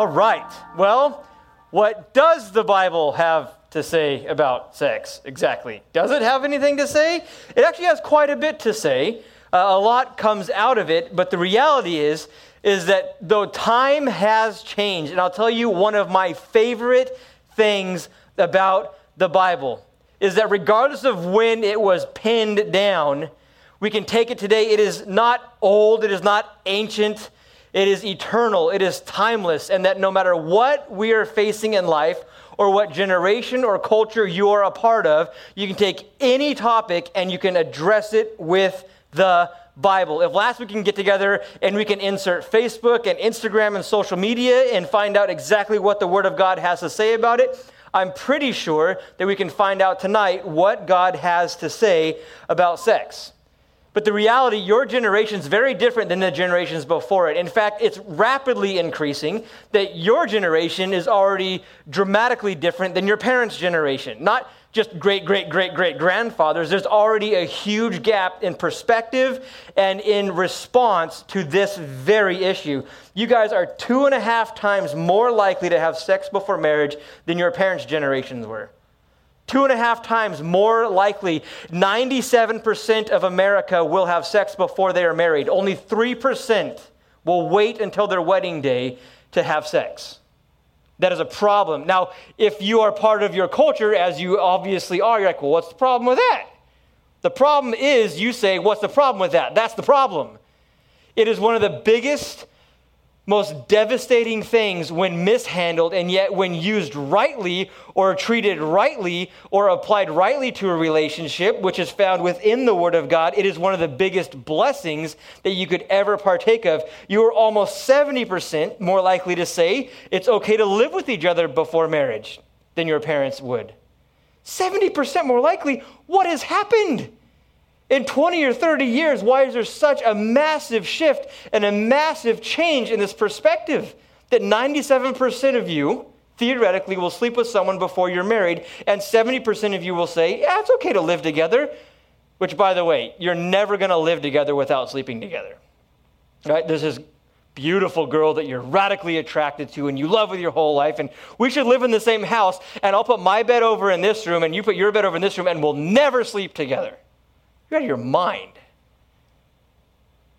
All right. Well, what does the Bible have to say about sex exactly? Does it have anything to say? It actually has quite a bit to say. Uh, a lot comes out of it, but the reality is is that though time has changed, and I'll tell you one of my favorite things about the Bible is that regardless of when it was pinned down, we can take it today. It is not old, it is not ancient, it is eternal, it is timeless, and that no matter what we are facing in life, or what generation or culture you are a part of, you can take any topic and you can address it with the Bible. If last week we can get together and we can insert Facebook and Instagram and social media and find out exactly what the Word of God has to say about it, I'm pretty sure that we can find out tonight what God has to say about sex. But the reality, your generation is very different than the generations before it. In fact, it's rapidly increasing that your generation is already dramatically different than your parents' generation. Not just great, great, great, great grandfathers. There's already a huge gap in perspective and in response to this very issue. You guys are two and a half times more likely to have sex before marriage than your parents' generations were. Two and a half times more likely, 97% of America will have sex before they are married. Only 3% will wait until their wedding day to have sex. That is a problem. Now, if you are part of your culture, as you obviously are, you're like, well, what's the problem with that? The problem is you say, what's the problem with that? That's the problem. It is one of the biggest most devastating things when mishandled, and yet when used rightly or treated rightly or applied rightly to a relationship, which is found within the Word of God, it is one of the biggest blessings that you could ever partake of. You are almost 70% more likely to say it's okay to live with each other before marriage than your parents would. 70% more likely. What has happened? In 20 or 30 years, why is there such a massive shift and a massive change in this perspective? That 97% of you theoretically will sleep with someone before you're married, and 70% of you will say, yeah, it's okay to live together. Which, by the way, you're never going to live together without sleeping together. Right? There's this beautiful girl that you're radically attracted to and you love with your whole life, and we should live in the same house, and I'll put my bed over in this room, and you put your bed over in this room, and we'll never sleep together. You're out of your mind.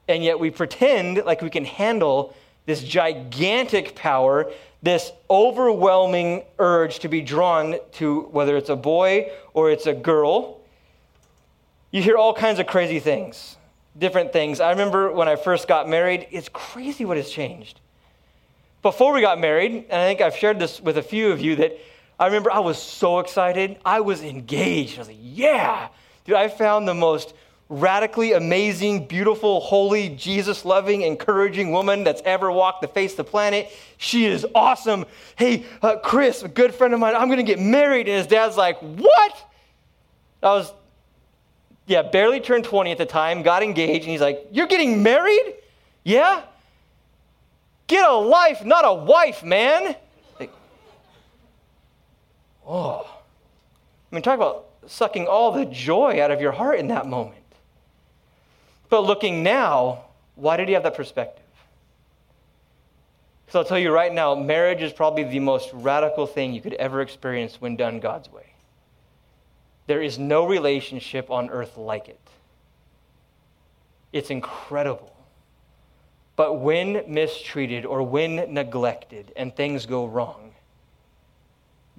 And yet we pretend like we can handle this gigantic power, this overwhelming urge to be drawn to whether it's a boy or it's a girl. You hear all kinds of crazy things, different things. I remember when I first got married, it's crazy what has changed. Before we got married, and I think I've shared this with a few of you, that I remember I was so excited. I was engaged. I was like, yeah, Dude, I found the most radically amazing, beautiful, holy, Jesus loving, encouraging woman that's ever walked the face of the planet. She is awesome. Hey, uh, Chris, a good friend of mine, I'm going to get married. And his dad's like, What? I was, yeah, barely turned 20 at the time, got engaged, and he's like, You're getting married? Yeah? Get a life, not a wife, man. Like, oh. I mean, talk about sucking all the joy out of your heart in that moment. But looking now, why did he have that perspective? Because I'll tell you right now, marriage is probably the most radical thing you could ever experience when done God's way. There is no relationship on earth like it. It's incredible. But when mistreated or when neglected and things go wrong,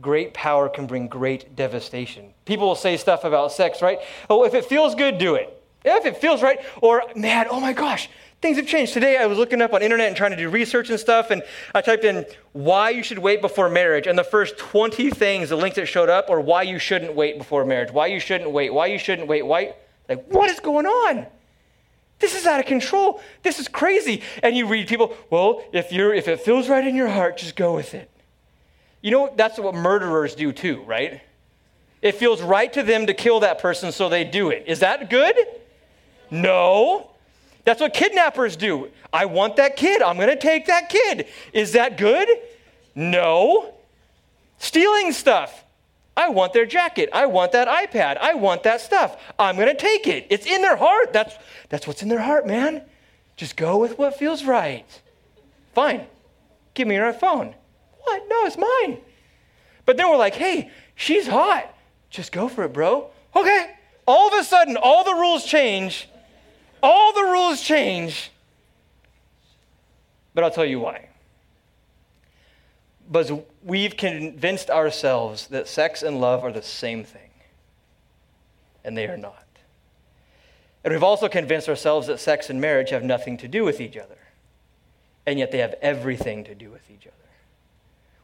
great power can bring great devastation. People will say stuff about sex, right? Oh, if it feels good, do it. If it feels right, or man, oh my gosh, things have changed. Today I was looking up on internet and trying to do research and stuff, and I typed in why you should wait before marriage, and the first 20 things, the links that showed up, or why you shouldn't wait before marriage, why you shouldn't wait, why you shouldn't wait, why, like, what is going on? This is out of control. This is crazy. And you read people, well, if you're if it feels right in your heart, just go with it. You know, that's what murderers do too, right? It feels right to them to kill that person, so they do it. Is that good? No. That's what kidnappers do. I want that kid. I'm going to take that kid. Is that good? No. Stealing stuff. I want their jacket. I want that iPad. I want that stuff. I'm going to take it. It's in their heart. That's, that's what's in their heart, man. Just go with what feels right. Fine. Give me your phone. What? No, it's mine. But then we're like, hey, she's hot. Just go for it, bro. Okay. All of a sudden, all the rules change. All the rules change. But I'll tell you why. Because we've convinced ourselves that sex and love are the same thing, and they are not. And we've also convinced ourselves that sex and marriage have nothing to do with each other, and yet they have everything to do with each other.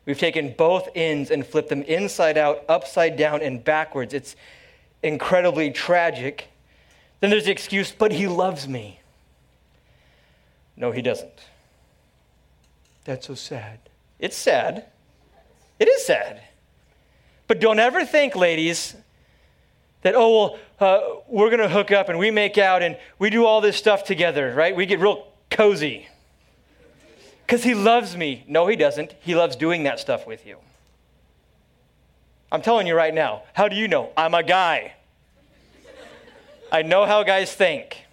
We've taken both ends and flipped them inside out, upside down, and backwards. It's incredibly tragic. Then there's the excuse, but he loves me. No, he doesn't. That's so sad. It's sad. It is sad. But don't ever think, ladies, that, oh, well, uh, we're going to hook up and we make out and we do all this stuff together, right? We get real cozy. Because he loves me. No, he doesn't. He loves doing that stuff with you. I'm telling you right now. How do you know? I'm a guy. I know how guys think.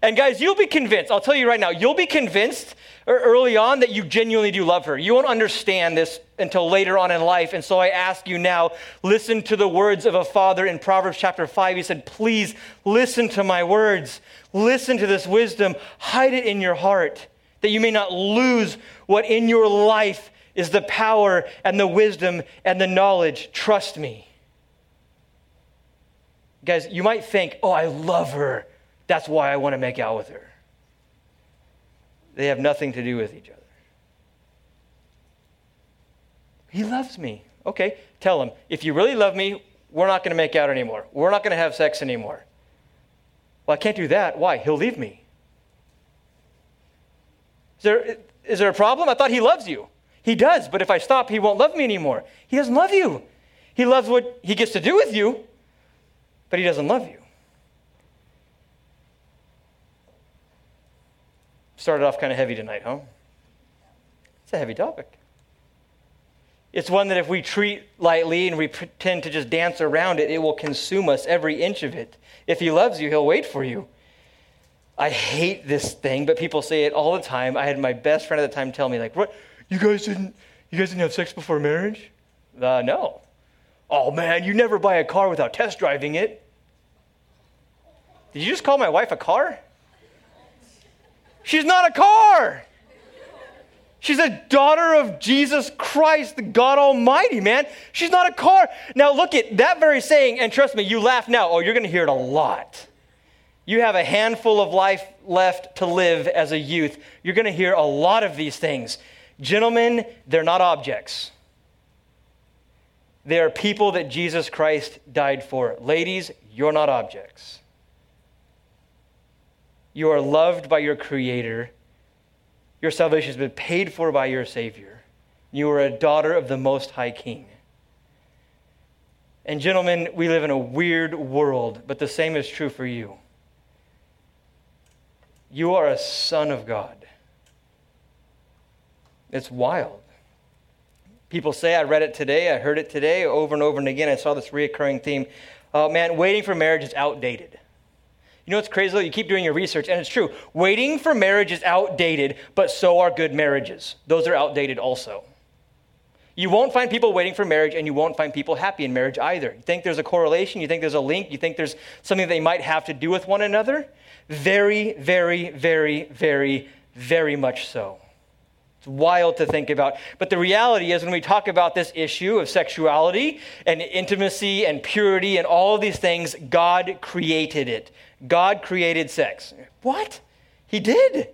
And guys, you'll be convinced. I'll tell you right now, you'll be convinced early on that you genuinely do love her. You won't understand this until later on in life. And so I ask you now, listen to the words of a father in Proverbs chapter 5. He said, Please listen to my words. Listen to this wisdom. Hide it in your heart that you may not lose what in your life is the power and the wisdom and the knowledge. Trust me. Guys, you might think, oh, I love her. That's why I want to make out with her. They have nothing to do with each other. He loves me. Okay, tell him, if you really love me, we're not going to make out anymore. We're not going to have sex anymore. Well, I can't do that. Why? He'll leave me. Is there, is there a problem? I thought he loves you. He does, but if I stop, he won't love me anymore. He doesn't love you. He loves what he gets to do with you, but he doesn't love you. Started off kind of heavy tonight, huh? It's a heavy topic. It's one that if we treat lightly and we pretend to just dance around it, it will consume us, every inch of it. If he loves you, he'll wait for you. I hate this thing, but people say it all the time. I had my best friend at the time tell me, like, what? You guys didn't, you guys didn't have sex before marriage? Uh, no. Oh man, you never buy a car without test driving it. Did you just call my wife a car? She's not a car. She's a daughter of Jesus Christ, the God Almighty, man. She's not a car. Now, look at that very saying, and trust me, you laugh now. Oh, you're going to hear it a lot. You have a handful of life left to live as a youth. You're going to hear a lot of these things. Gentlemen, they're not objects. They are people that Jesus Christ died for. Ladies, you're not objects. You are loved by your Creator. Your salvation has been paid for by your Savior. You are a daughter of the Most High King. And, gentlemen, we live in a weird world, but the same is true for you. You are a son of God. It's wild. People say, I read it today, I heard it today, over and over and again. I saw this reoccurring theme. Uh, man, waiting for marriage is outdated. You know what's crazy though? You keep doing your research, and it's true. Waiting for marriage is outdated, but so are good marriages. Those are outdated also. You won't find people waiting for marriage, and you won't find people happy in marriage either. You think there's a correlation? You think there's a link? You think there's something they might have to do with one another? Very, very, very, very, very much so. It's wild to think about. But the reality is, when we talk about this issue of sexuality and intimacy and purity and all of these things, God created it. God created sex. What? He did.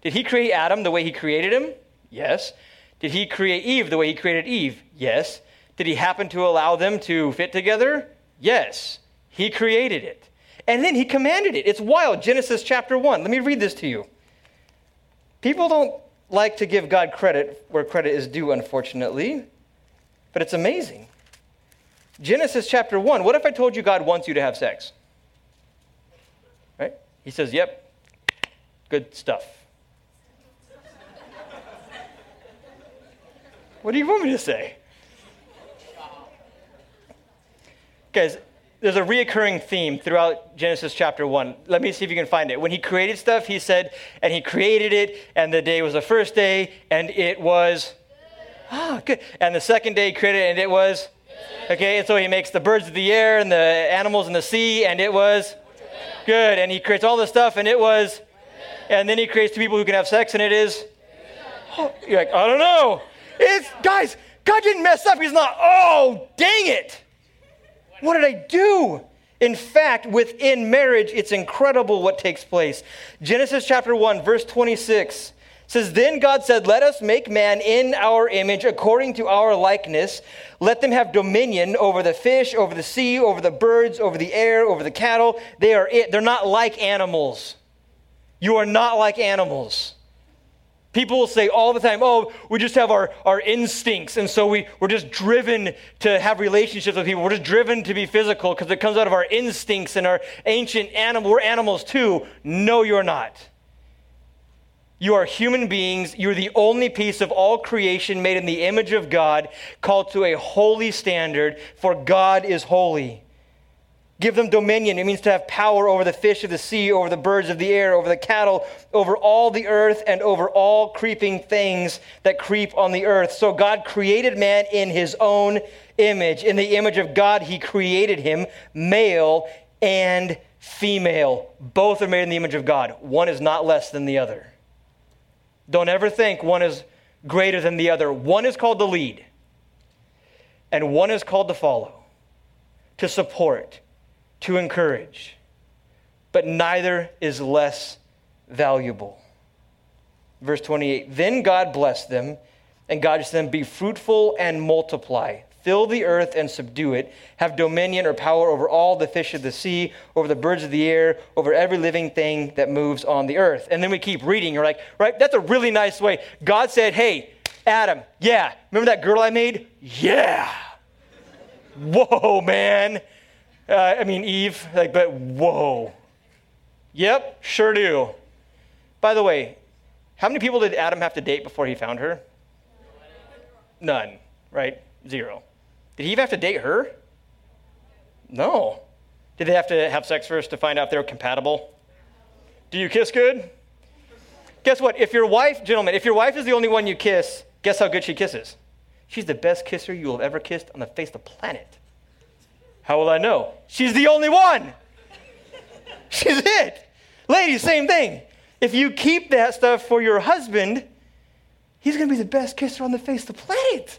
Did he create Adam the way he created him? Yes. Did he create Eve the way he created Eve? Yes. Did he happen to allow them to fit together? Yes. He created it. And then he commanded it. It's wild. Genesis chapter 1. Let me read this to you. People don't like to give God credit where credit is due, unfortunately, but it's amazing. Genesis chapter 1. What if I told you God wants you to have sex? Right? He says, Yep, good stuff. What do you want me to say? Guys, there's a reoccurring theme throughout Genesis chapter 1. Let me see if you can find it. When he created stuff, he said, and he created it, and the day was the first day, and it was ah, good. And the second day he created it, and it was okay. And so he makes the birds of the air and the animals in the sea, and it was good. And he creates all this stuff, and it was, and then he creates two people who can have sex, and it is. Oh, you're like, I don't know. It's guys, God didn't mess up. He's not. Oh, dang it. What did I do? In fact, within marriage, it's incredible what takes place. Genesis chapter 1, verse 26 says, Then God said, Let us make man in our image, according to our likeness. Let them have dominion over the fish, over the sea, over the birds, over the air, over the cattle. They are it. They're not like animals. You are not like animals. People will say all the time, oh, we just have our, our instincts, and so we, we're just driven to have relationships with people. We're just driven to be physical because it comes out of our instincts and our ancient animal. We're animals too. No, you're not. You are human beings. You're the only piece of all creation made in the image of God, called to a holy standard, for God is holy. Give them dominion. It means to have power over the fish of the sea, over the birds of the air, over the cattle, over all the earth, and over all creeping things that creep on the earth. So God created man in his own image. In the image of God, he created him, male and female. Both are made in the image of God. One is not less than the other. Don't ever think one is greater than the other. One is called to lead, and one is called to follow, to support to encourage, but neither is less valuable. Verse 28 Then God blessed them, and God said to them, Be fruitful and multiply. Fill the earth and subdue it. Have dominion or power over all the fish of the sea, over the birds of the air, over every living thing that moves on the earth. And then we keep reading. You're like, right? That's a really nice way. God said, Hey, Adam, yeah. Remember that girl I made? Yeah. Whoa, man. Uh, I mean, Eve, like, but whoa. Yep, sure do. By the way, how many people did Adam have to date before he found her? None, right? Zero. Did he even have to date her? No. Did they have to have sex first to find out if they were compatible? Do you kiss good? Guess what? If your wife, gentlemen, if your wife is the only one you kiss, guess how good she kisses? She's the best kisser you will have ever kissed on the face of the planet. How will I know? She's the only one. She's it. Ladies, same thing. If you keep that stuff for your husband, he's going to be the best kisser on the face of the planet.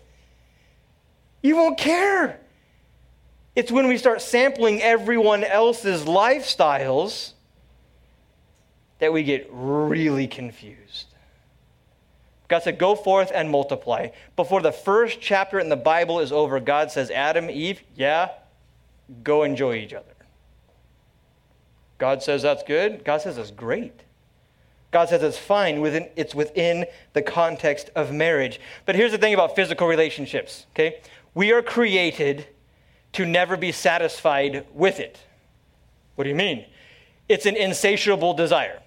You won't care. It's when we start sampling everyone else's lifestyles that we get really confused. God said, Go forth and multiply. Before the first chapter in the Bible is over, God says, Adam, Eve, yeah, go enjoy each other. God says that's good. God says that's great. God says it's fine within it's within the context of marriage. But here's the thing about physical relationships, okay? We are created to never be satisfied with it. What do you mean? It's an insatiable desire.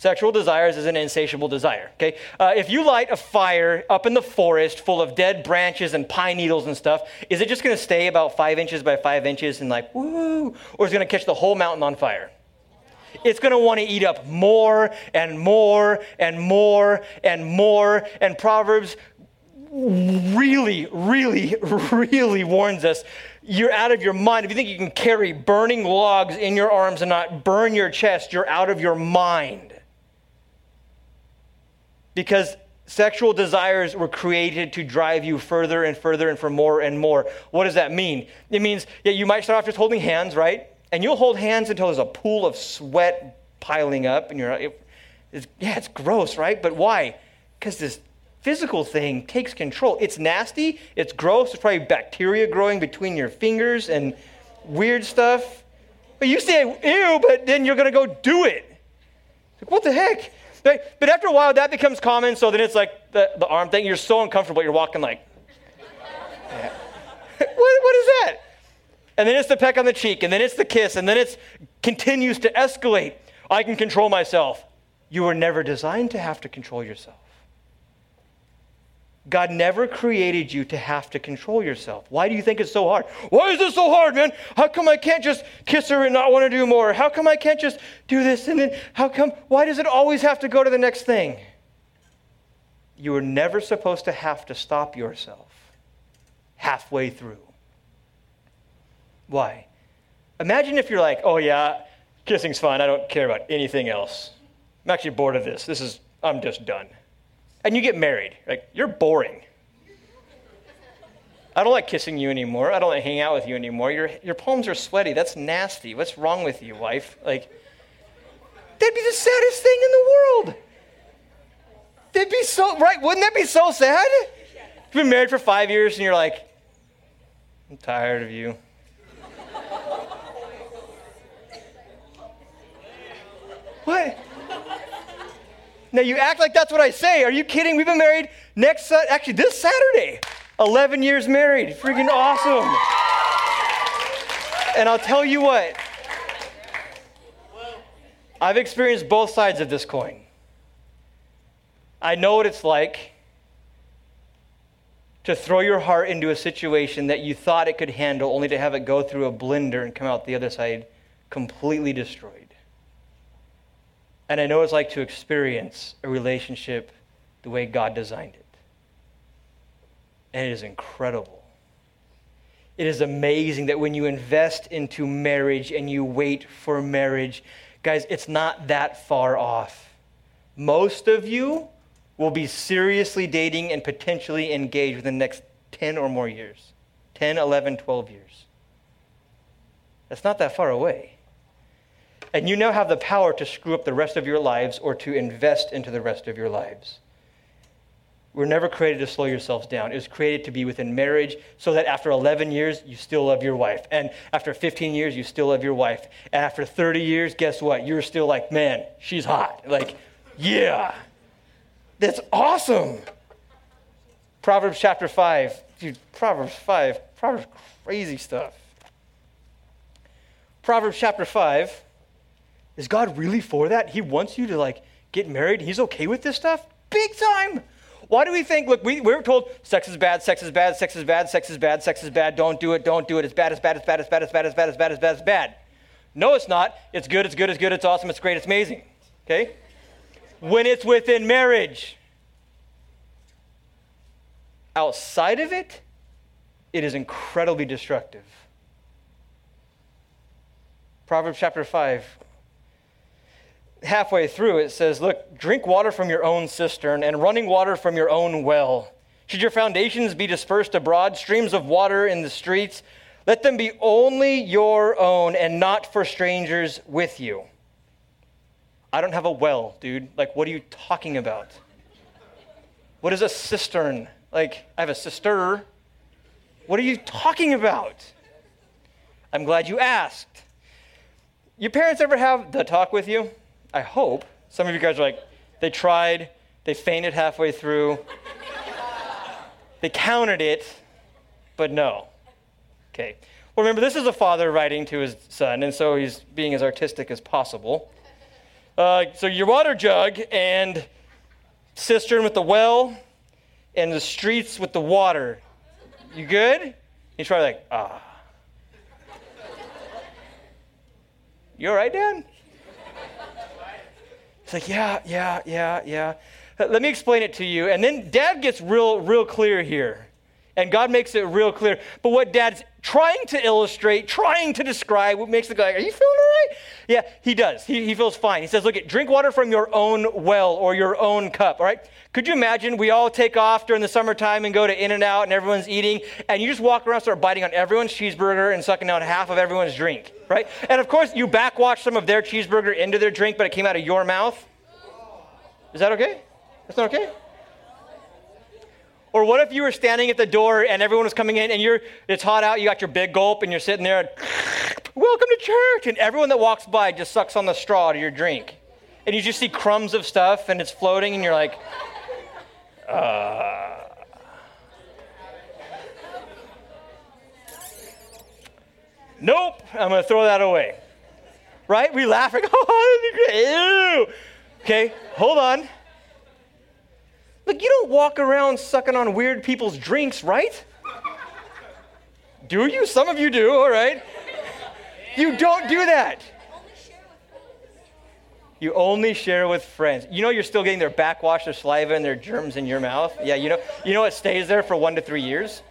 Sexual desires is an insatiable desire. Okay, uh, if you light a fire up in the forest full of dead branches and pine needles and stuff, is it just going to stay about five inches by five inches and like woo, or is it going to catch the whole mountain on fire? It's going to want to eat up more and more and more and more. And Proverbs really, really, really warns us you're out of your mind. If you think you can carry burning logs in your arms and not burn your chest, you're out of your mind because sexual desires were created to drive you further and further and for more and more. What does that mean? It means yeah, you might start off just holding hands, right? And you'll hold hands until there's a pool of sweat piling up, and you're, it, it's, yeah, it's gross, right? But why? Because this physical thing takes control. It's nasty, it's gross, there's probably bacteria growing between your fingers and weird stuff. But you say, ew, but then you're to go do it. Like, what the heck? But, after a while, that becomes common, so then it's like the, the arm thing. You're so uncomfortable, you're walking like, yeah. what, what is that? And then it's the peck on the cheek, and then it's the kiss, and then it continues to escalate. I can control myself. You were never designed to have to control yourself. God never created you to have to control yourself. Why do you think it's so hard? Why is this so hard, man? How come I can't just kiss her and not want to do more? How come I can't just do this and then how come why does it always have to go to the next thing? You were never supposed to have to stop yourself halfway through. Why? Imagine if you're like, "Oh yeah, kissing's fine. I don't care about anything else. I'm actually bored of this. This is I'm just done." And you get married. Like, you're boring. I don't like kissing you anymore. I don't like hanging out with you anymore. Your, your palms are sweaty. That's nasty. What's wrong with you, wife? Like, that'd be the saddest thing in the world. That'd be so, right? Wouldn't that be so sad? You've been married for five years and you're like, I'm tired of you. what? Now you act like that's what I say. Are you kidding? We've been married next, actually this Saturday. 11 years married. Freaking awesome. And I'll tell you what, I've experienced both sides of this coin. I know what it's like to throw your heart into a situation that you thought it could handle, only to have it go through a blender and come out the other side completely destroyed. And I know it's like to experience a relationship the way God designed it. And it is incredible. It is amazing that when you invest into marriage and you wait for marriage, guys, it's not that far off. Most of you will be seriously dating and potentially engaged within the next 10 or more years 10, 11, 12 years. That's not that far away. And you now have the power to screw up the rest of your lives or to invest into the rest of your lives. We're never created to slow yourselves down. It was created to be within marriage so that after 11 years, you still love your wife. And after 15 years, you still love your wife. And after 30 years, guess what? You're still like, man, she's hot. Like, yeah. That's awesome. Proverbs chapter 5. Dude, Proverbs 5. Proverbs crazy stuff. Proverbs chapter 5 is God really for that? He wants you to like get married. He's okay with this stuff? Big time. Why do we think, look, we, we were told sex is bad, sex is bad, sex is bad, sex is bad, sex is bad, don't do it, don't do it, it's bad, it's bad, it's bad, it's bad, it's bad, it's bad, it's bad, it's bad, it's bad. No, it's not. It's good, it's good, it's good, it's awesome, it's great, it's amazing. Okay? When it's within marriage. Outside of it, it is incredibly destructive. Proverbs chapter 5, halfway through, it says, Look, drink water from your own cistern and running water from your own well. Should your foundations be dispersed abroad, streams of water in the streets, let them be only your own and not for strangers with you. I don't have a well, dude. Like, what are you talking about? What is a cistern? Like, I have a sister. What are you talking about? I'm glad you asked. Your parents ever have the talk with you? I hope. Some of you guys are like, they tried, they fainted halfway through, they counted it, but no. Okay. Well, remember, this is a father writing to his son, and so he's being as artistic as possible. Uh, so, your water jug and cistern with the well and the streets with the water. You good? He's probably like, ah. You all right, Dad? It's like, yeah, yeah, yeah, yeah. Uh, let me explain it to you. And then dad gets real, real clear here. And God makes it real clear. But what dad's trying to illustrate, trying to describe, what makes the guy, are you feeling all right? Yeah, he does. He, he feels fine. He says, look, drink water from your own well or your own cup, all right? Could you imagine we all take off during the summertime and go to In-N-Out and everyone's eating, and you just walk around, start biting on everyone's cheeseburger and sucking down half of everyone's drink, right? And of course, you backwash some of their cheeseburger into their drink, but it came out of your mouth. Is that okay? That's not okay? Or what if you were standing at the door and everyone was coming in and you're it's hot out, you got your big gulp and you're sitting there welcome to church and everyone that walks by just sucks on the straw to your drink. And you just see crumbs of stuff and it's floating and you're like uh Nope, I'm going to throw that away. Right? We laugh like, oh. Okay, hold on. Look, you don't walk around sucking on weird people's drinks, right? Do you? Some of you do, all right. You don't do that. You only share with friends. You know you're still getting their backwash, their saliva, and their germs in your mouth. Yeah, you know. You know what stays there for one to three years.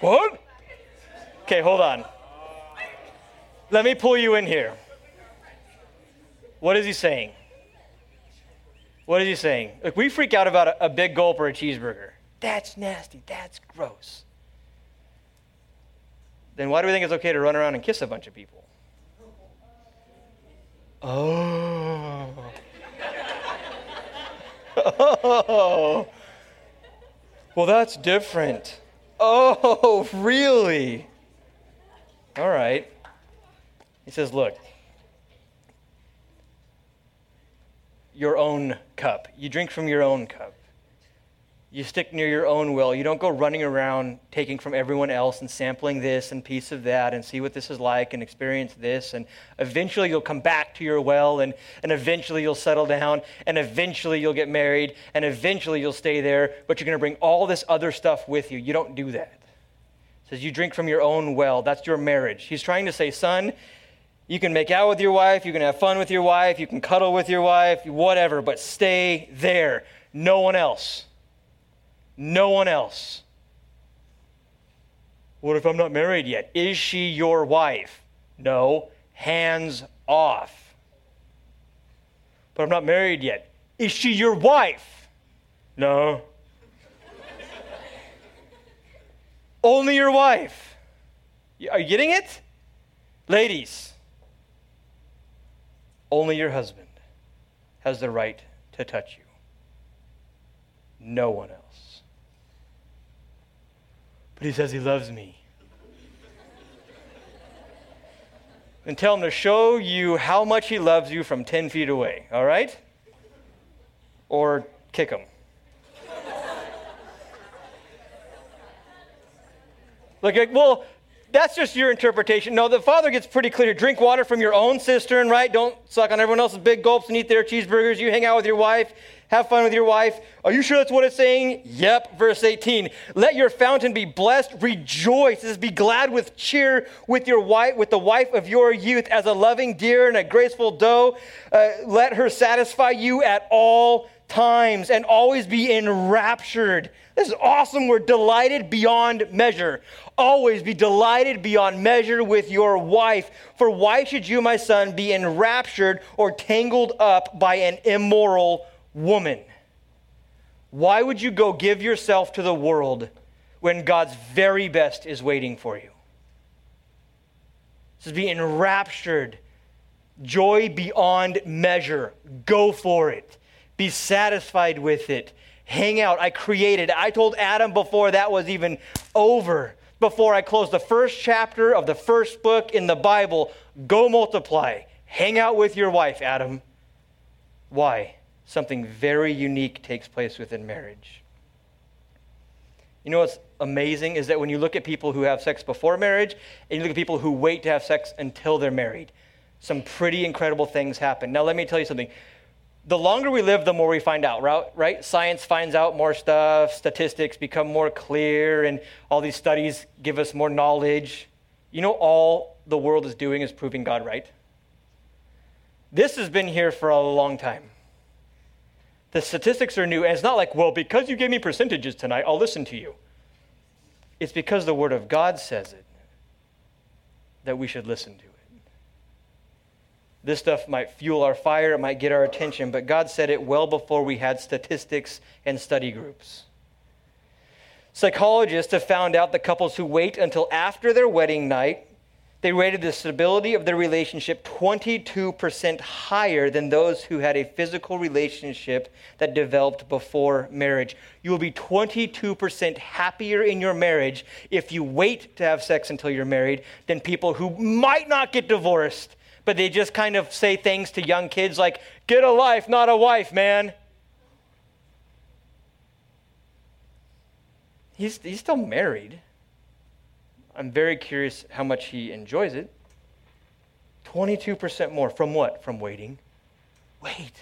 What? Okay, hold on. Let me pull you in here. What is he saying? What is he saying? Look, we freak out about a, a big gulp or a cheeseburger. That's nasty. That's gross. Then why do we think it's okay to run around and kiss a bunch of people? Oh. oh. Well, that's different. Oh, really? All right. He says, Look, your own cup. You drink from your own cup. You stick near your own well. You don't go running around taking from everyone else and sampling this and piece of that and see what this is like and experience this. And eventually you'll come back to your well and, and eventually you'll settle down and eventually you'll get married and eventually you'll stay there, but you're going to bring all this other stuff with you. You don't do that. Says you drink from your own well. That's your marriage. He's trying to say, son, you can make out with your wife, you can have fun with your wife, you can cuddle with your wife, whatever, but stay there. No one else. No one else. What if I'm not married yet? Is she your wife? No. Hands off. But I'm not married yet. Is she your wife? No. Only your wife. Are you getting it? Ladies, only your husband has the right to touch you. No one else. But he says he loves me. and tell him to show you how much he loves you from 10 feet away, all right? Or kick him. Like, well, that's just your interpretation. No, the Father gets pretty clear. Drink water from your own cistern, right? Don't suck on everyone else's big gulps and eat their cheeseburgers. You hang out with your wife. Have fun with your wife. Are you sure that's what it's saying? Yep. Verse 18. Let your fountain be blessed. Rejoice. This be glad with cheer with your wife, with the wife of your youth, as a loving deer and a graceful doe. Uh, let her satisfy you at all times and always be enraptured. This is awesome. We're delighted beyond measure. Always be delighted beyond measure with your wife. For why should you, my son, be enraptured or tangled up by an immoral woman? Why would you go give yourself to the world when God's very best is waiting for you? This is be enraptured, joy beyond measure. Go for it. Be satisfied with it. Hang out. I created. I told Adam before that was even over before I closed the first chapter of the first book in the Bible go multiply. Hang out with your wife, Adam. Why? Something very unique takes place within marriage. You know what's amazing is that when you look at people who have sex before marriage and you look at people who wait to have sex until they're married, some pretty incredible things happen. Now, let me tell you something the longer we live, the more we find out, right? Science finds out more stuff, statistics become more clear, and all these studies give us more knowledge. You know, all the world is doing is proving God right. This has been here for a long time. The statistics are new, and it's not like, well, because you gave me percentages tonight, I'll listen to you. It's because the Word of God says it that we should listen to. This stuff might fuel our fire, it might get our attention, but God said it well before we had statistics and study groups. Psychologists have found out that couples who wait until after their wedding night, they rated the stability of their relationship 22% higher than those who had a physical relationship that developed before marriage. You will be 22% happier in your marriage if you wait to have sex until you're married than people who might not get divorced but they just kind of say things to young kids like, get a life, not a wife, man. He's, he's still married. I'm very curious how much he enjoys it. 22% more. From what? From waiting. Wait.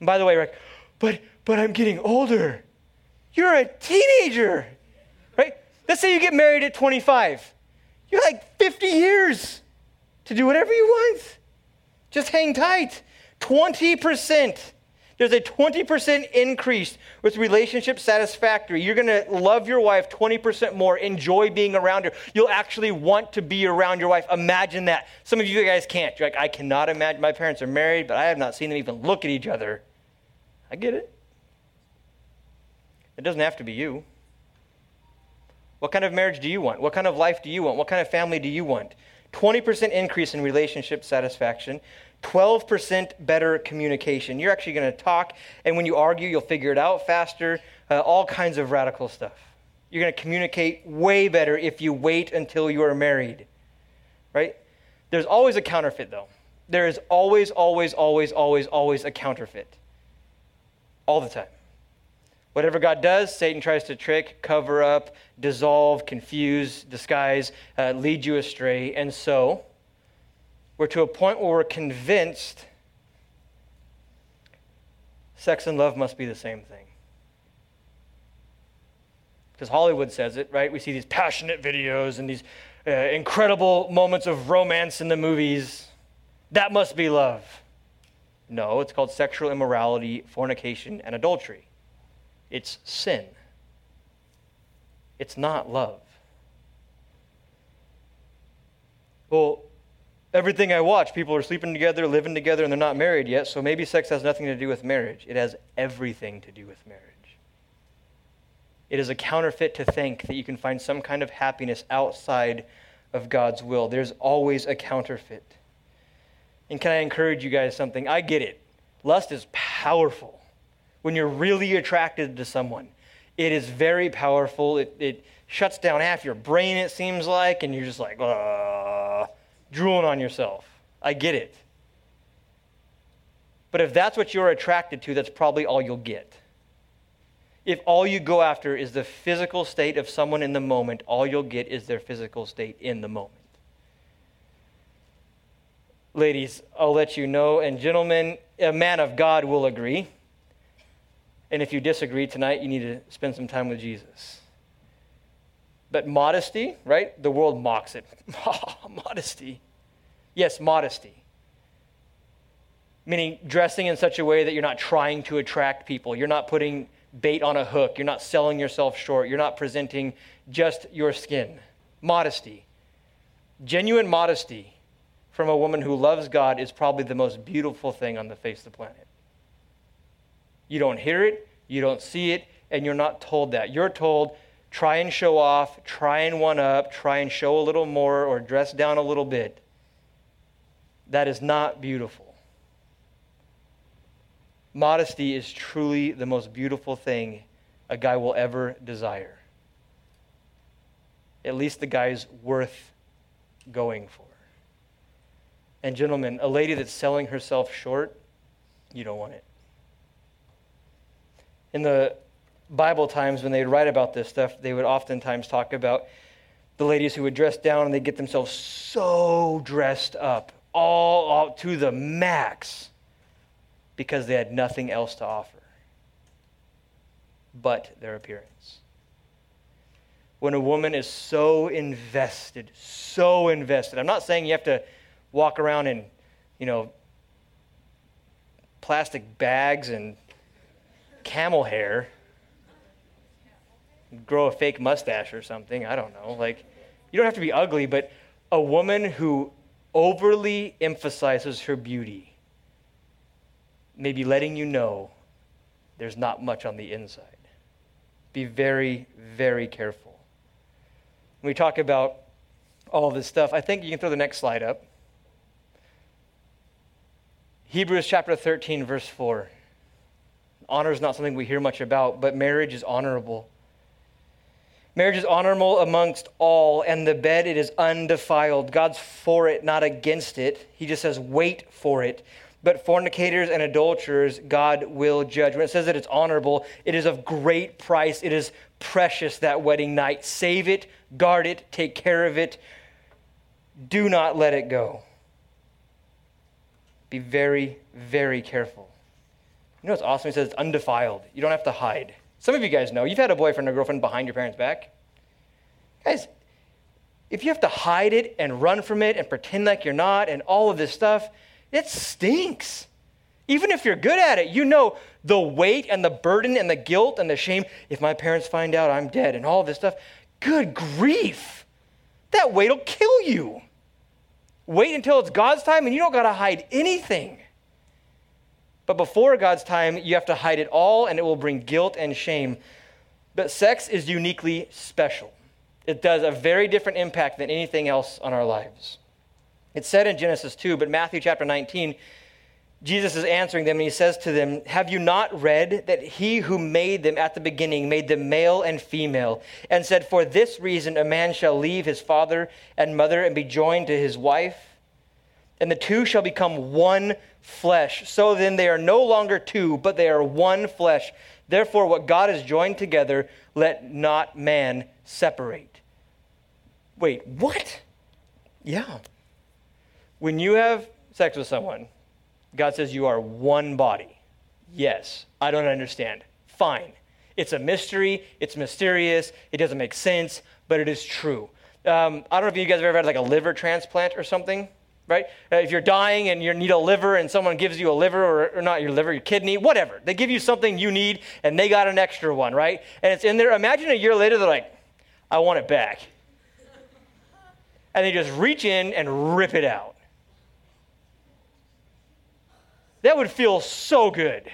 And by the way, like, but but I'm getting older. You're a teenager, right? Let's say you get married at 25. You're like 50 years to do whatever you want. Just hang tight. 20%. There's a 20% increase with relationship satisfactory. You're going to love your wife 20% more, enjoy being around her. You'll actually want to be around your wife. Imagine that. Some of you guys can't. You're like, I cannot imagine. My parents are married, but I have not seen them even look at each other. I get it. It doesn't have to be you. What kind of marriage do you want? What kind of life do you want? What kind of family do you want? 20% increase in relationship satisfaction, 12% better communication. You're actually going to talk, and when you argue, you'll figure it out faster, uh, all kinds of radical stuff. You're going to communicate way better if you wait until you are married, right? There's always a counterfeit, though. There is always, always, always, always, always a counterfeit. All the time. Whatever God does, Satan tries to trick, cover up, dissolve, confuse, disguise, uh, lead you astray. And so, we're to a point where we're convinced sex and love must be the same thing. Because Hollywood says it, right? We see these passionate videos and these uh, incredible moments of romance in the movies. That must be love. No, it's called sexual immorality, fornication, and adultery. It's sin. It's not love. Well, everything I watch, people are sleeping together, living together, and they're not married yet, so maybe sex has nothing to do with marriage. It has everything to do with marriage. It is a counterfeit to think that you can find some kind of happiness outside of God's will. There's always a counterfeit. And can I encourage you guys something? I get it. Lust is powerful when you're really attracted to someone. It is very powerful. It, it shuts down half your brain, it seems like, and you're just like, uh, drooling on yourself. I get it. But if that's what you're attracted to, that's probably all you'll get. If all you go after is the physical state of someone in the moment, all you'll get is their physical state in the moment. Ladies, I'll let you know, and gentlemen, a man of God will agree and if you disagree tonight, you need to spend some time with Jesus. But modesty, right? The world mocks it. Oh, modesty. Yes, modesty. Meaning dressing in such a way that you're not trying to attract people. You're not putting bait on a hook. You're not selling yourself short. You're not presenting just your skin. Modesty. Genuine modesty from a woman who loves God is probably the most beautiful thing on the face of the planet. You don't hear it, you don't see it, and you're not told that. You're told, try and show off, try and one up, try and show a little more, or dress down a little bit. That is not beautiful. Modesty is truly the most beautiful thing a guy will ever desire. At least the guy's worth going for. And, gentlemen, a lady that's selling herself short, you don't want it in the Bible times, when they'd write about this stuff, they would oftentimes talk about the ladies who would dress down and they'd get themselves so dressed up, all, all to the max, because they had nothing else to offer but their appearance. When a woman is so invested, so invested, I'm not saying you have to walk around in, you know, plastic bags and camel hair, grow a fake mustache or something. I don't know. Like, you don't have to be ugly, but a woman who overly emphasizes her beauty may be letting you know there's not much on the inside. Be very, very careful. When we talk about all this stuff, I think you can throw the next slide up. Hebrews chapter 13, verse 4. Honor is not something we hear much about, but marriage is honorable. Marriage is honorable amongst all, and the bed it is undefiled. God's for it, not against it. He just says, wait for it. But fornicators and adulterers, God will judge. When it says that it's honorable, it is of great price. It is precious that wedding night. Save it, guard it, take care of it. Do not let it go. Be very, very careful You know what's awesome? He says it's undefiled. You don't have to hide. Some of you guys know. You've had a boyfriend or girlfriend behind your parents' back. Guys, if you have to hide it and run from it and pretend like you're not and all of this stuff, it stinks. Even if you're good at it, you know the weight and the burden and the guilt and the shame. If my parents find out I'm dead and all this stuff, good grief. That weight will kill you. Wait until it's God's time and you don't got to hide anything. But before God's time, you have to hide it all and it will bring guilt and shame. But sex is uniquely special. It does a very different impact than anything else on our lives. It's said in Genesis 2, but Matthew chapter 19, Jesus is answering them and he says to them, Have you not read that he who made them at the beginning made them male and female, and said, For this reason a man shall leave his father and mother and be joined to his wife? And the two shall become one flesh. So then they are no longer two, but they are one flesh. Therefore, what God has joined together, let not man separate. Wait, what? Yeah. When you have sex with someone, God says you are one body. Yes, I don't understand. Fine. It's a mystery, it's mysterious, it doesn't make sense, but it is true. Um, I don't know if you guys have ever had like a liver transplant or something, right? Uh, if you're dying and you need a liver and someone gives you a liver, or, or not your liver, your kidney, whatever. They give you something you need and they got an extra one, right? And it's in there. Imagine a year later, they're like, I want it back. And they just reach in and rip it out. That would feel so good.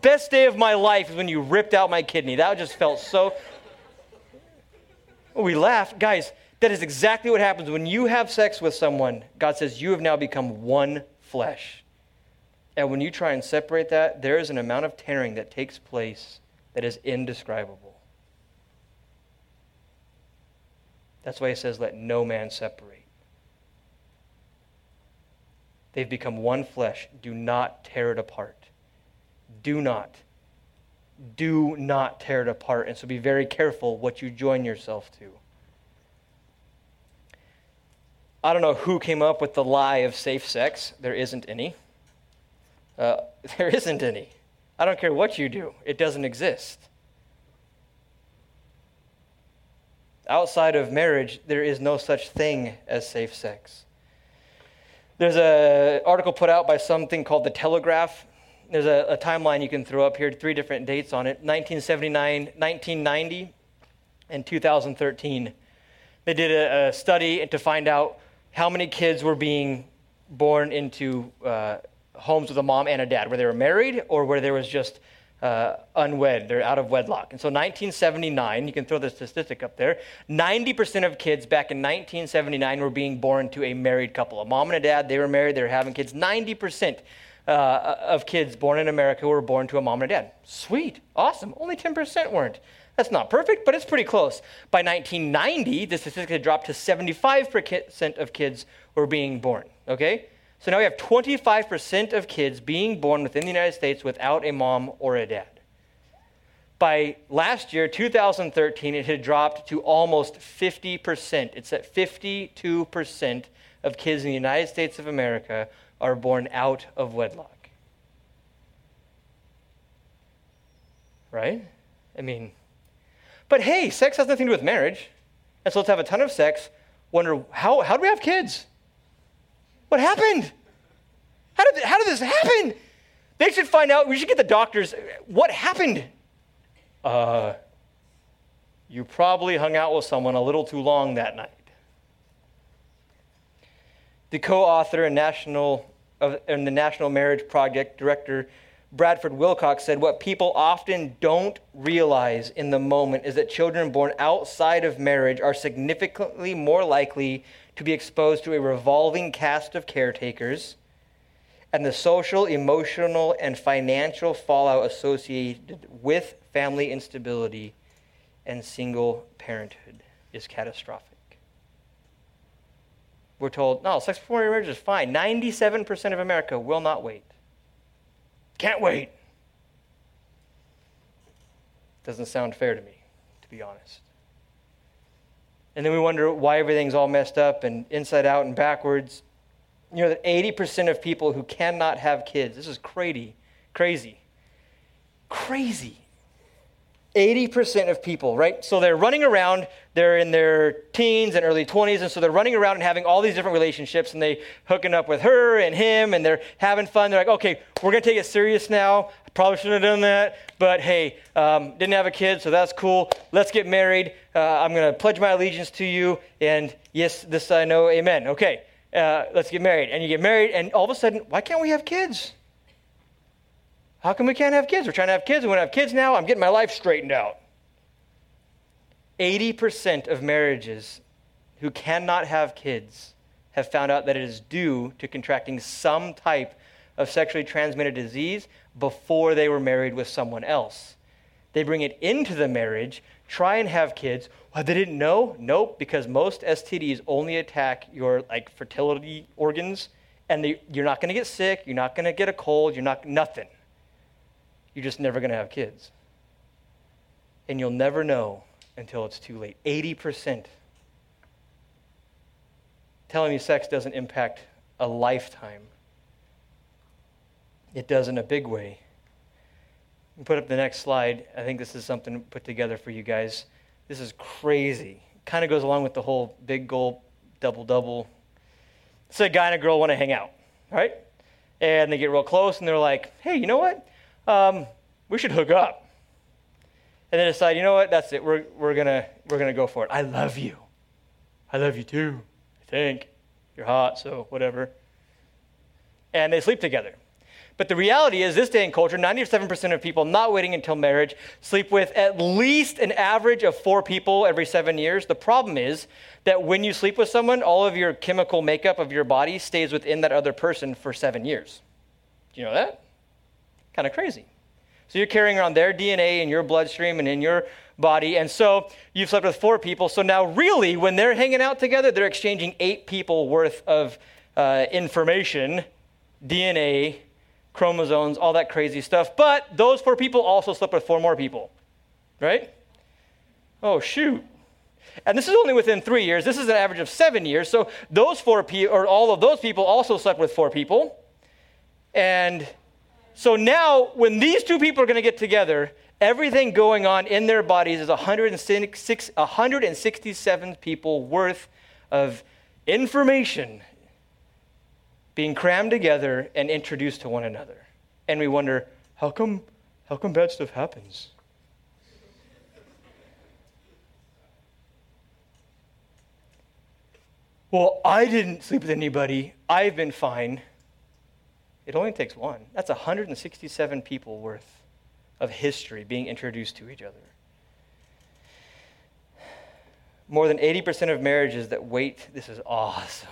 Best day of my life is when you ripped out my kidney. That just felt so. We laughed. Guys, that is exactly what happens when you have sex with someone. God says, You have now become one flesh. And when you try and separate that, there is an amount of tearing that takes place that is indescribable. That's why he says, Let no man separate. They've become one flesh. Do not tear it apart. Do not. Do not tear it apart. And so be very careful what you join yourself to. I don't know who came up with the lie of safe sex. There isn't any. Uh, there isn't any. I don't care what you do, it doesn't exist. outside of marriage, there is no such thing as safe sex. There's an article put out by something called The Telegraph. There's a, a timeline you can throw up here, three different dates on it 1979, 1990, and 2013. They did a, a study to find out how many kids were being born into uh, homes with a mom and a dad, where they were married or where there was just uh, unwed, they're out of wedlock. And so 1979, you can throw the statistic up there, 90% of kids back in 1979 were being born to a married couple. A mom and a dad, they were married, they were having kids. 90% uh, of kids born in America were born to a mom and a dad. Sweet, awesome. Only 10% weren't. That's not perfect, but it's pretty close. By 1990, the statistic had dropped to 75% of kids were being born, okay? So now we have 25% of kids being born within the United States without a mom or a dad. By last year, 2013, it had dropped to almost 50%. It's at 52% of kids in the United States of America are born out of wedlock. Right? I mean, but hey, sex has nothing to do with marriage. And so let's have a ton of sex, wonder how, how do we have kids? What happened? How did, how did this happen? They should find out. We should get the doctors. What happened? Uh, you probably hung out with someone a little too long that night. The co-author and national and the National Marriage Project director Bradford Wilcox said, What people often don't realize in the moment is that children born outside of marriage are significantly more likely to be exposed to a revolving cast of caretakers and the social, emotional, and financial fallout associated with family instability and single parenthood is catastrophic. We're told, no, sex before marriage is fine. 97% of America will not wait. Can't wait. Doesn't sound fair to me, to be honest. And then we wonder why everything's all messed up and inside out and backwards. You know that 80% of people who cannot have kids, this is crazy, Crazy. Crazy. 80% of people, right? So they're running around, they're in their teens and early 20s, and so they're running around and having all these different relationships, and they hooking up with her and him, and they're having fun. They're like, okay, we're gonna take it serious now. Probably shouldn't have done that, but hey, um, didn't have a kid, so that's cool. Let's get married. Uh, I'm gonna pledge my allegiance to you, and yes, this I know, amen. Okay, uh, let's get married. And you get married, and all of a sudden, why can't we have kids? How come we can't have kids? We're trying to have kids. We want to have kids now. I'm getting my life straightened out. 80% of marriages who cannot have kids have found out that it is due to contracting some type of sexually transmitted disease before they were married with someone else. They bring it into the marriage, try and have kids. Well, they didn't know? Nope, because most STDs only attack your like fertility organs, and they, you're not going to get sick. You're not going to get a cold. You're not nothing. You're just never going to have kids. And you'll never know until it's too late. 80%. Telling you sex doesn't impact a lifetime, it does in a big way. Put up the next slide. I think this is something put together for you guys. This is crazy. Kind of goes along with the whole big goal, double double. So a guy and a girl want to hang out, right? And they get real close and they're like, hey, you know what? Um, we should hook up. And then decide, you know what, that's it. We're, we're going we're gonna go for it. I love you. I love you too, I think. You're hot, so whatever. And they sleep together. But the reality is, this day in culture, 97% of people not waiting until marriage sleep with at least an average of four people every seven years. The problem is that when you sleep with someone, all of your chemical makeup of your body stays within that other person for seven years. Do you know that? Kind of crazy. So you're carrying around their DNA in your bloodstream and in your body. And so you've slept with four people. So now, really, when they're hanging out together, they're exchanging eight people worth of uh, information, DNA, chromosomes, all that crazy stuff. But those four people also slept with four more people, right? Oh, shoot. And this is only within three years. This is an average of seven years. So those four people, or all of those people, also slept with four people. And so now, when these two people are going to get together, everything going on in their bodies is 106, 167 people worth of information being crammed together and introduced to one another. And we wonder, how come, how come bad stuff happens? Well, I didn't sleep with anybody. I've been fine. It only takes one. That's 167 people worth of history being introduced to each other. More than 80% of marriages that wait, this is awesome.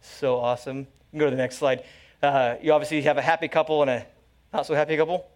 So awesome. You can go to the next slide. Uh, you obviously have a happy couple and a not so happy couple.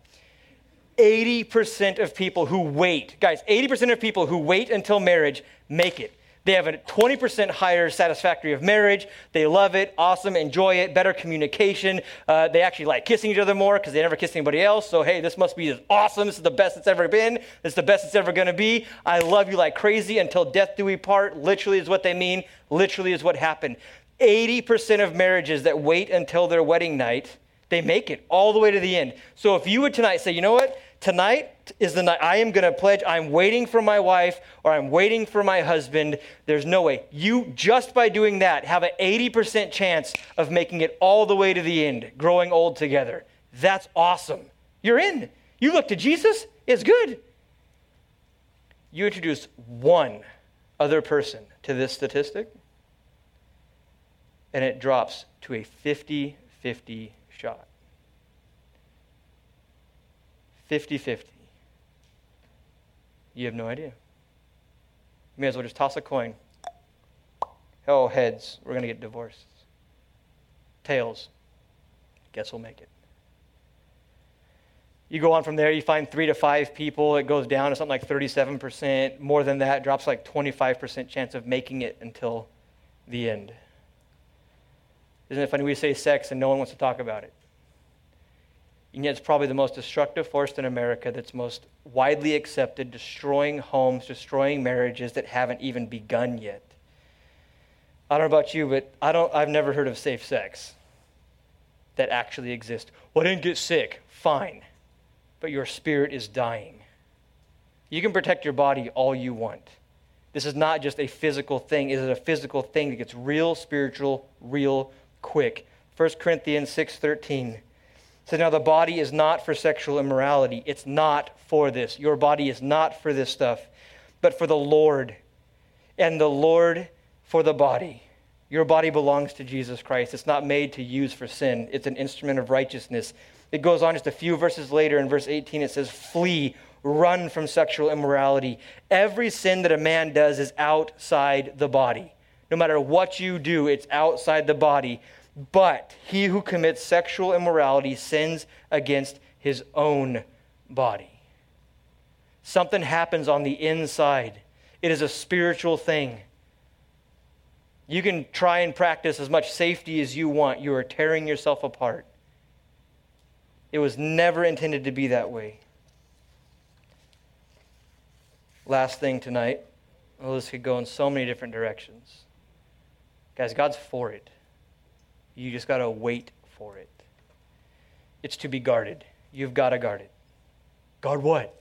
80% of people who wait, guys, 80% of people who wait until marriage make it. They have a 20% higher satisfactory of marriage. They love it, awesome, enjoy it, better communication. Uh, they actually like kissing each other more because they never kiss anybody else. So, hey, this must be awesome. This is the best it's ever been. This is the best it's ever going to be. I love you like crazy until death do we part. Literally is what they mean, literally is what happened. 80% of marriages that wait until their wedding night, they make it all the way to the end. So, if you would tonight say, you know what? Tonight is the night I am going to pledge I'm waiting for my wife or I'm waiting for my husband. There's no way. You, just by doing that, have an 80% chance of making it all the way to the end, growing old together. That's awesome. You're in. You look to Jesus, it's good. You introduce one other person to this statistic, and it drops to a 50 50 shot. 50 50. You have no idea. You may as well just toss a coin. Oh, heads, we're going to get divorced. Tails, guess we'll make it. You go on from there, you find three to five people, it goes down to something like 37%. More than that, drops like 25% chance of making it until the end. Isn't it funny? We say sex and no one wants to talk about it. And yet, it's probably the most destructive force in America that's most widely accepted, destroying homes, destroying marriages that haven't even begun yet. I don't know about you, but I don't, I've never heard of safe sex. that actually exists. Well, I didn't get sick. Fine. But your spirit is dying. You can protect your body all you want. This is not just a physical thing, it is a physical thing that gets real spiritual, real quick. 1 Corinthians 6:13 says, Now the body is not for sexual immorality. It's not for this. Your body is not for this stuff, but for the Lord. And the Lord for the body. Your body belongs to Jesus Christ. It's not made to use for sin, it's an instrument of righteousness. It goes on just a few verses later in verse 18, it says, Flee run from sexual immorality. Every sin that a man does is outside the body. No matter what you do, it's outside the body. But he who commits sexual immorality sins against his own body. Something happens on the inside, it is a spiritual thing. You can try and practice as much safety as you want. You are tearing yourself apart. It was never intended to be that way. Last thing tonight. Well, this could go in so many different directions. Guys, God's for it. You just got to wait for it. It's to be guarded. You've got to guard it. Guard what?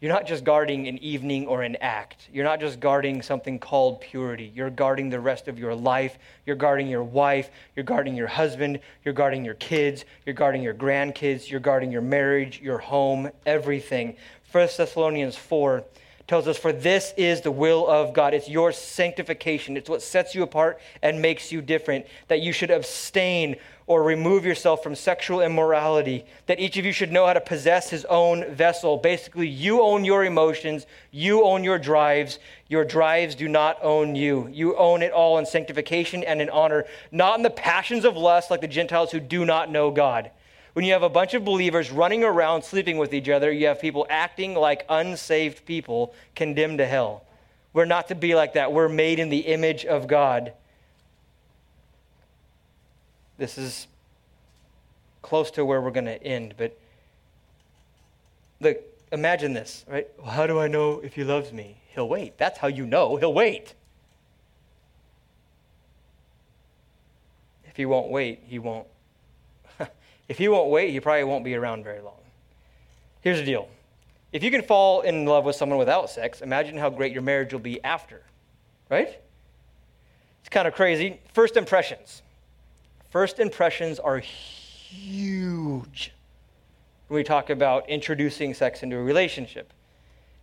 You're not just guarding an evening or an act. You're not just guarding something called purity. You're guarding the rest of your life. You're guarding your wife. You're guarding your husband. You're guarding your kids. You're guarding your grandkids. You're guarding your marriage, your home, everything. 1 Thessalonians 4 tells us, For this is the will of God. It's your sanctification. It's what sets you apart and makes you different. That you should abstain or remove yourself from sexual immorality. That each of you should know how to possess his own vessel. Basically, you own your emotions, you own your drives. Your drives do not own you. You own it all in sanctification and in honor, not in the passions of lust like the Gentiles who do not know God. When you have a bunch of believers running around sleeping with each other, you have people acting like unsaved people condemned to hell. We're not to be like that. We're made in the image of God. This is close to where we're going to end, but look, imagine this, right? How do I know if he loves me? He'll wait. That's how you know he'll wait. If he won't wait, he won't if you won't wait, you probably won't be around very long. Here's the deal if you can fall in love with someone without sex, imagine how great your marriage will be after, right? It's kind of crazy. First impressions. First impressions are huge when we talk about introducing sex into a relationship.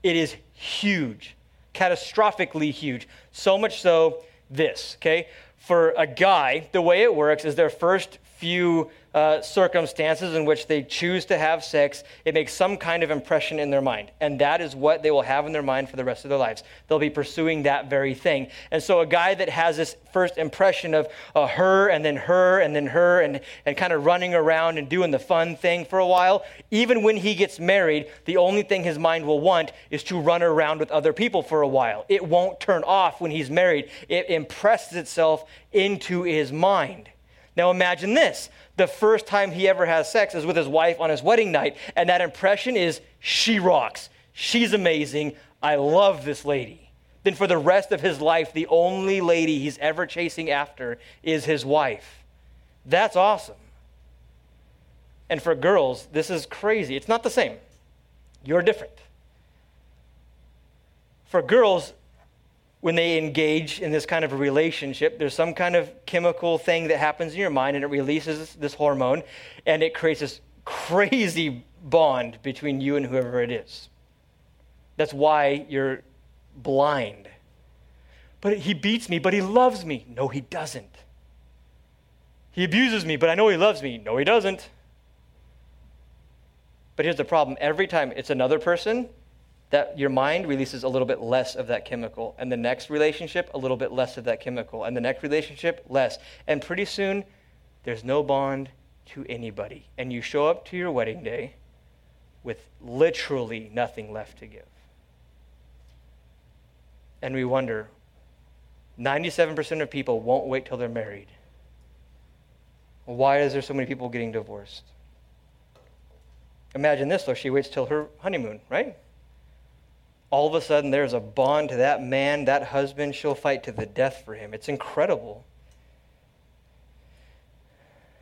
It is huge, catastrophically huge. So much so, this, okay? For a guy, the way it works is their first few uh, circumstances in which they choose to have sex, it makes some kind of impression in their mind. And that is what they will have in their mind for the rest of their lives. They'll be pursuing that very thing. And so, a guy that has this first impression of uh, her and then her and then her and, and kind of running around and doing the fun thing for a while, even when he gets married, the only thing his mind will want is to run around with other people for a while. It won't turn off when he's married, it impresses itself into his mind. Now imagine this. The first time he ever has sex is with his wife on his wedding night, and that impression is she rocks. She's amazing. I love this lady. Then for the rest of his life, the only lady he's ever chasing after is his wife. That's awesome. And for girls, this is crazy. It's not the same. You're different. For girls, when they engage in this kind of a relationship, there's some kind of chemical thing that happens in your mind and it releases this hormone and it creates this crazy bond between you and whoever it is. That's why you're blind. But he beats me, but he loves me. No, he doesn't. He abuses me, but I know he loves me. No, he doesn't. But here's the problem every time it's another person, that your mind releases a little bit less of that chemical, and the next relationship, a little bit less of that chemical, and the next relationship, less. And pretty soon, there's no bond to anybody. And you show up to your wedding day with literally nothing left to give. And we wonder 97% of people won't wait till they're married. Why is there so many people getting divorced? Imagine this, though. She waits till her honeymoon, right? All of a sudden there's a bond to that man, that husband. She'll fight to the death for him. It's incredible.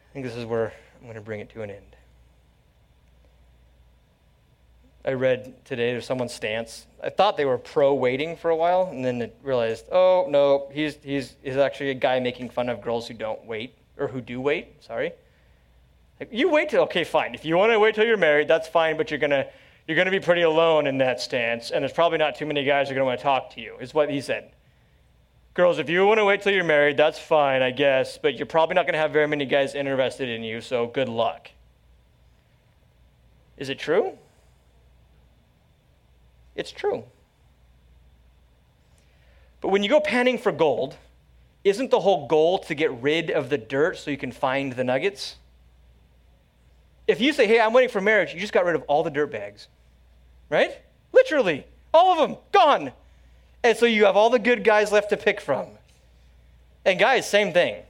I think this is where I'm going to bring it to an end. I read today there's someone's stance. I thought they were pro waiting for a while, and then realized, oh no, he's he's he's actually a guy making fun of girls who don't wait or who do wait. Sorry. Like, you wait till okay, fine. If you want to wait till you're married, that's fine, but you're gonna you're gonna be pretty alone in that stance, and there's probably not too many guys who are gonna want to talk to you. Is what he said. Girls, if you want to wait till you're married, that's fine, I guess, but you're probably not gonna have very many guys interested in you. So good luck. Is it true? It's true. But when you go panning for gold, isn't the whole goal to get rid of the dirt so you can find the nuggets? If you say, hey, I'm waiting for marriage, you just got rid of all the dirt bags, right? Literally, all of them, gone. And so you have all the good guys left to pick from. And guys, same thing.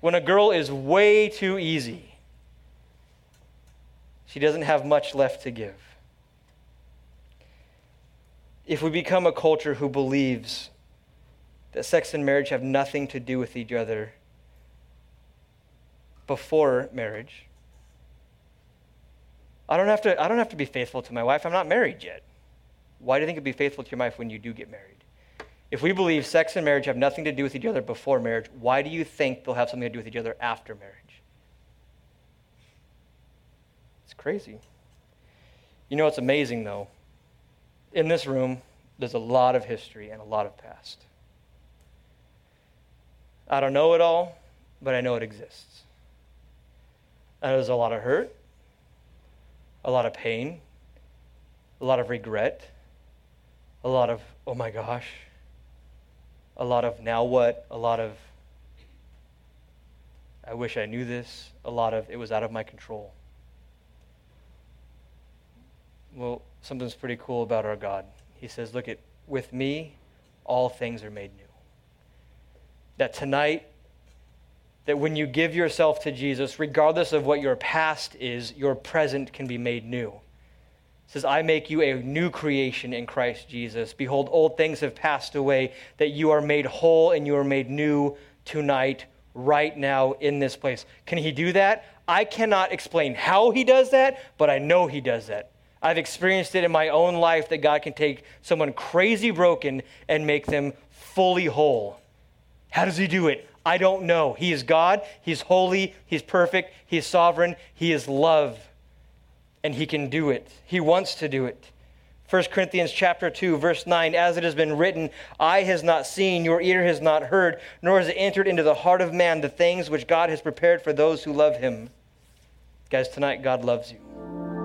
When a girl is way too easy, she doesn't have much left to give if we become a culture who believes that sex and marriage have nothing to do with each other before marriage, I don't have to, I don't have to be faithful to my wife. I'm not married yet. Why do you think you'd be faithful to your wife when you do get married? If we believe sex and marriage have nothing to do with each other before marriage, why do you think they'll have something to do with each other after marriage? It's crazy. You know what's amazing, though? in this room, there's a lot of history and a lot of past. I don't know it all, but I know it exists. And there's a lot of hurt, a lot of pain, a lot of regret, a lot of, oh my gosh, a lot of now what, a lot of, I wish I knew this, a lot of, it was out of my control. Well, something's pretty cool about our God. He says, Look at with me, all things are made new. That tonight, that when you give yourself to Jesus, regardless of what your past is, your present can be made new. It says, I make you a new creation in Christ Jesus. Behold, old things have passed away, that you are made whole and you are made new tonight, right now, in this place. Can he do that? I cannot explain how he does that, but I know he does that. I've experienced it in my own life that God can take someone crazy broken and make them fully whole. How does He do it? I don't know. He is God, He's holy, He's perfect, He's sovereign, He is love, and He can do it. He wants to do it. 1 Corinthians chapter 2 verse 9 as it has been written eye has not seen your ear has not heard nor has it entered into the heart of man the things which God has prepared for those who love him. Guys tonight God loves you.